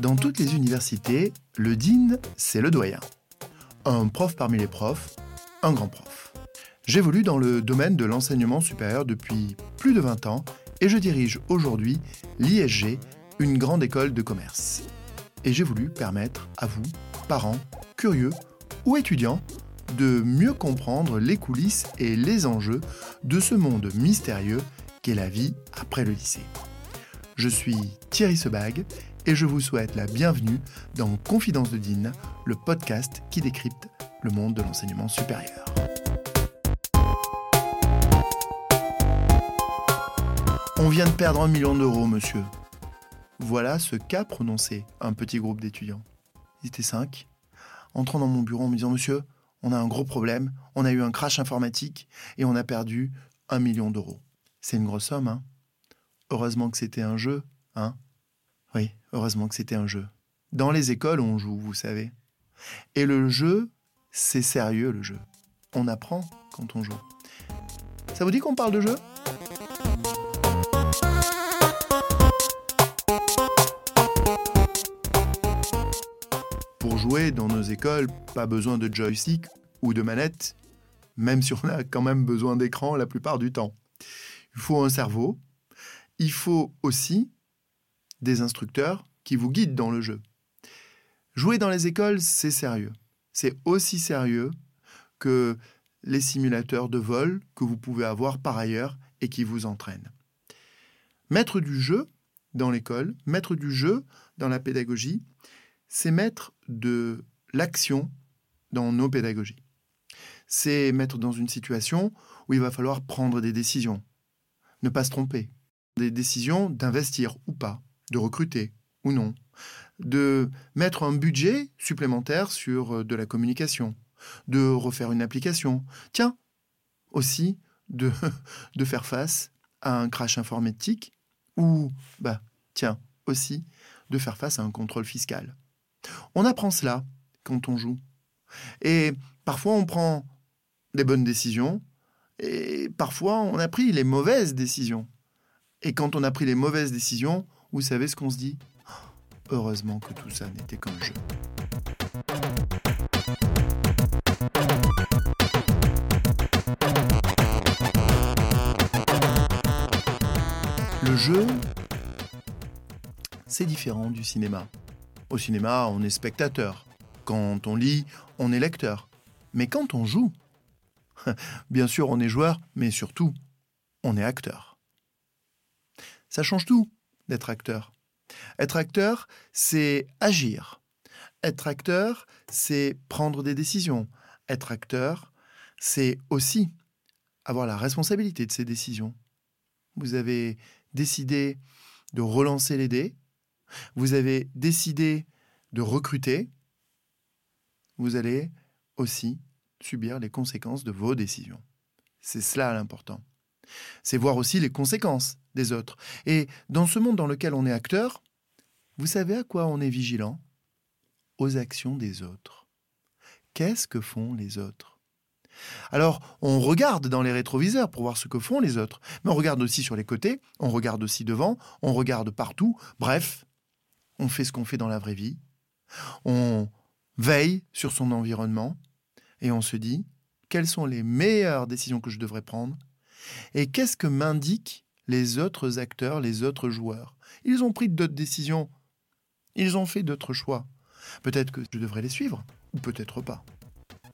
Dans toutes les universités, le dean, c'est le doyen. Un prof parmi les profs, un grand prof. J'évolue dans le domaine de l'enseignement supérieur depuis plus de 20 ans et je dirige aujourd'hui l'ISG, une grande école de commerce. Et j'ai voulu permettre à vous, parents, curieux ou étudiants, de mieux comprendre les coulisses et les enjeux de ce monde mystérieux qu'est la vie après le lycée. Je suis Thierry Sebag et je vous souhaite la bienvenue dans Confidence de Dean, le podcast qui décrypte le monde de l'enseignement supérieur. On vient de perdre un million d'euros, monsieur. Voilà ce qu'a prononcé un petit groupe d'étudiants. Ils étaient cinq, entrant dans mon bureau en me disant Monsieur, on a un gros problème, on a eu un crash informatique et on a perdu un million d'euros. C'est une grosse somme, hein Heureusement que c'était un jeu, hein Oui, heureusement que c'était un jeu. Dans les écoles, on joue, vous savez. Et le jeu, c'est sérieux, le jeu. On apprend quand on joue. Ça vous dit qu'on parle de jeu? Pour jouer dans nos écoles, pas besoin de joystick ou de manette, même si on a quand même besoin d'écran la plupart du temps. Il faut un cerveau, il faut aussi des instructeurs qui vous guident dans le jeu. Jouer dans les écoles, c'est sérieux. C'est aussi sérieux que les simulateurs de vol que vous pouvez avoir par ailleurs et qui vous entraînent. Mettre du jeu dans l'école, mettre du jeu dans la pédagogie, c'est mettre de l'action dans nos pédagogies. C'est mettre dans une situation où il va falloir prendre des décisions, ne pas se tromper, des décisions d'investir ou pas, de recruter ou non, de mettre un budget supplémentaire sur euh, de la communication, de refaire une application. Tiens, aussi de, de faire face à un crash informatique ou, bah, tiens, aussi de faire face à un contrôle fiscal. On apprend cela quand on joue. Et parfois on prend des bonnes décisions et parfois on a pris les mauvaises décisions. Et quand on a pris les mauvaises décisions, vous savez ce qu'on se dit? Heureusement que tout ça n'était qu'un jeu. Le jeu, c'est différent du cinéma. Au cinéma, on est spectateur. Quand on lit, on est lecteur. Mais quand on joue, bien sûr, on est joueur, mais surtout, on est acteur. Ça change tout d'être acteur. Être acteur, c'est agir. Être acteur, c'est prendre des décisions. Être acteur, c'est aussi avoir la responsabilité de ces décisions. Vous avez décidé de relancer les dés, vous avez décidé de recruter, vous allez aussi subir les conséquences de vos décisions. C'est cela l'important. C'est voir aussi les conséquences des autres. Et dans ce monde dans lequel on est acteur, vous savez à quoi on est vigilant? Aux actions des autres. Qu'est-ce que font les autres? Alors, on regarde dans les rétroviseurs pour voir ce que font les autres, mais on regarde aussi sur les côtés, on regarde aussi devant, on regarde partout, bref, on fait ce qu'on fait dans la vraie vie, on veille sur son environnement et on se dit quelles sont les meilleures décisions que je devrais prendre? Et qu'est-ce que m'indiquent les autres acteurs, les autres joueurs? Ils ont pris d'autres décisions, ils ont fait d'autres choix. Peut-être que je devrais les suivre, ou peut-être pas.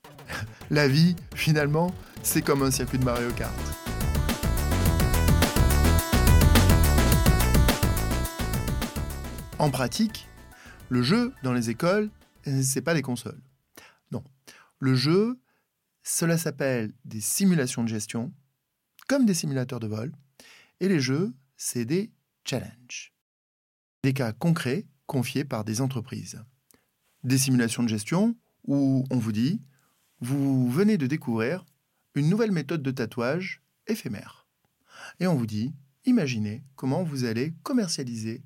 La vie, finalement, c'est comme un circuit de Mario Kart. En pratique, le jeu dans les écoles, c'est pas des consoles. Le jeu, cela s'appelle des simulations de gestion, comme des simulateurs de vol. Et les jeux, c'est des challenges. Des cas concrets confiés par des entreprises. Des simulations de gestion où on vous dit, vous venez de découvrir une nouvelle méthode de tatouage éphémère. Et on vous dit, imaginez comment vous allez commercialiser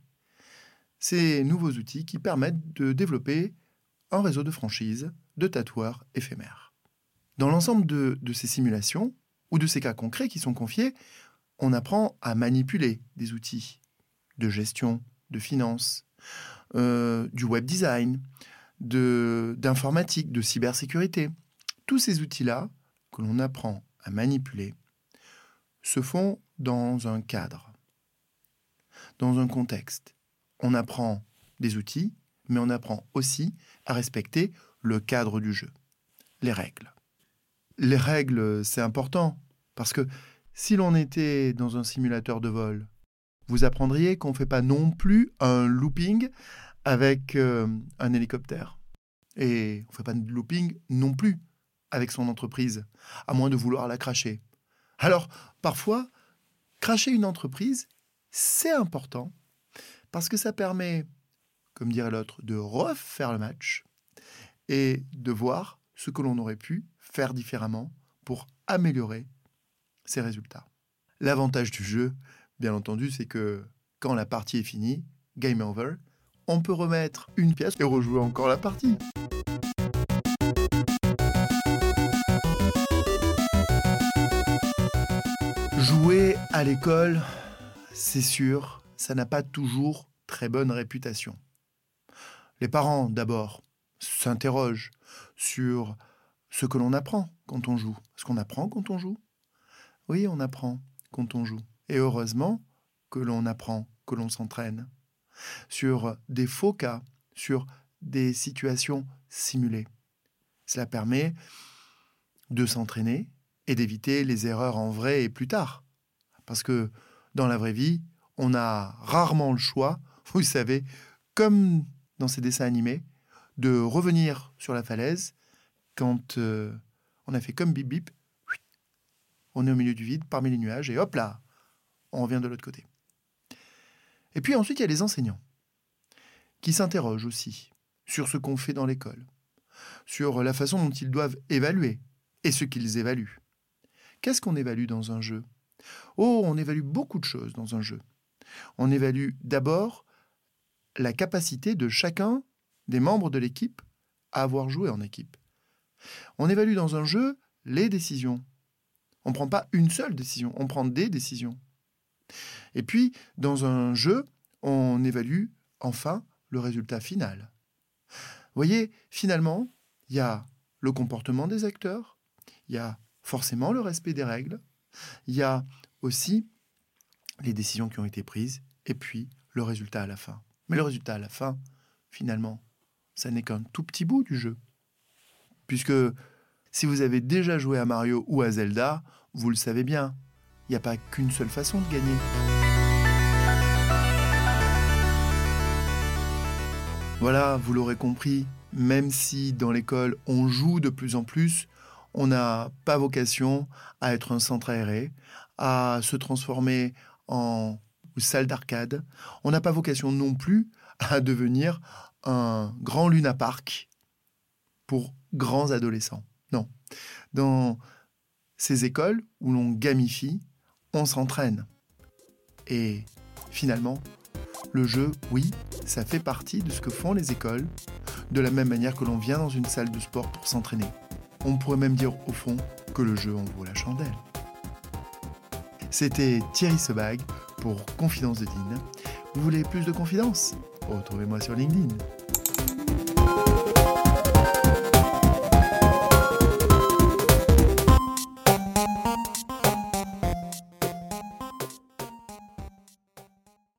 ces nouveaux outils qui permettent de développer un réseau de franchises de tatoueurs éphémères. Dans l'ensemble de, ces simulations ou de ces cas concrets qui sont confiés, on apprend à manipuler des outils de gestion, de finance, euh, du web design, d'informatique, de, de cybersécurité. Tous ces outils-là que l'on apprend à manipuler se font dans un cadre, dans un contexte. On apprend des outils, mais on apprend aussi à respecter le cadre du jeu, les règles. Les règles, c'est important, parce que si l'on était dans un simulateur de vol, vous apprendriez qu'on ne fait pas non plus un looping avec euh, un hélicoptère. Et on ne fait pas de looping non plus avec son entreprise, à moins de vouloir la cracher. Alors, parfois, cracher une entreprise, c'est important, parce que ça permet, comme dirait l'autre, de refaire le match et de voir ce que l'on aurait pu faire différemment pour améliorer ses résultats. L'avantage du jeu, bien entendu, c'est que quand la partie est finie, game over, on peut remettre une pièce et rejouer encore la partie. Jouer à l'école, c'est sûr, ça n'a pas toujours très bonne réputation. Les parents, d'abord, s'interrogent sur ce que l'on apprend quand on joue. Est-ce qu'on apprend quand on joue? Oui, on apprend quand on joue. Et heureusement que l'on apprend, que l'on s'entraîne sur des faux cas, sur des situations simulées. Cela permet de s'entraîner et d'éviter les erreurs en vrai et plus tard. Parce que dans la vraie vie, on a rarement le choix, vous savez, comme dans ces dessins animés, de revenir sur la falaise quand euh, on a fait comme bip bip, on est au milieu du vide, parmi les nuages, et hop là, on revient de l'autre côté. Et puis ensuite, il y a les enseignants qui s'interrogent aussi sur ce qu'on fait dans l'école, sur la façon dont ils doivent évaluer et ce qu'ils évaluent. Qu'est-ce qu'on évalue dans un jeu? Oh, on évalue beaucoup de choses dans un jeu. On évalue d'abord la capacité de chacun des membres de l'équipe à avoir joué en équipe. On évalue dans un jeu les décisions. On ne prend pas une seule décision, on prend des décisions. Et puis, dans un jeu, on évalue enfin le résultat final. Vous voyez, finalement, il y a le comportement des acteurs, il y a forcément le respect des règles, il y a aussi les décisions qui ont été prises, et puis le résultat à la fin. Mais le résultat à la fin, finalement, ça n'est qu'un tout petit bout du jeu. Puisque si vous avez déjà joué à Mario ou à Zelda, vous le savez bien, il n'y a pas qu'une seule façon de gagner. Voilà, vous l'aurez compris, même si dans l'école on joue de plus en plus, on n'a pas vocation à être un centre aéré, à se transformer en salle d'arcade. On n'a pas vocation non plus à devenir un grand Luna Park pour grands adolescents. Non. Dans ces écoles où l'on gamifie, on s'entraîne. Et finalement, le jeu, oui, ça fait partie de ce que font les écoles, de la même manière que l'on vient dans une salle de sport pour s'entraîner. On pourrait même dire au fond que le jeu en vaut la chandelle. C'était Thierry Sebag pour Confidence de Dean. Vous voulez plus de confidences? Retrouvez-moi sur LinkedIn.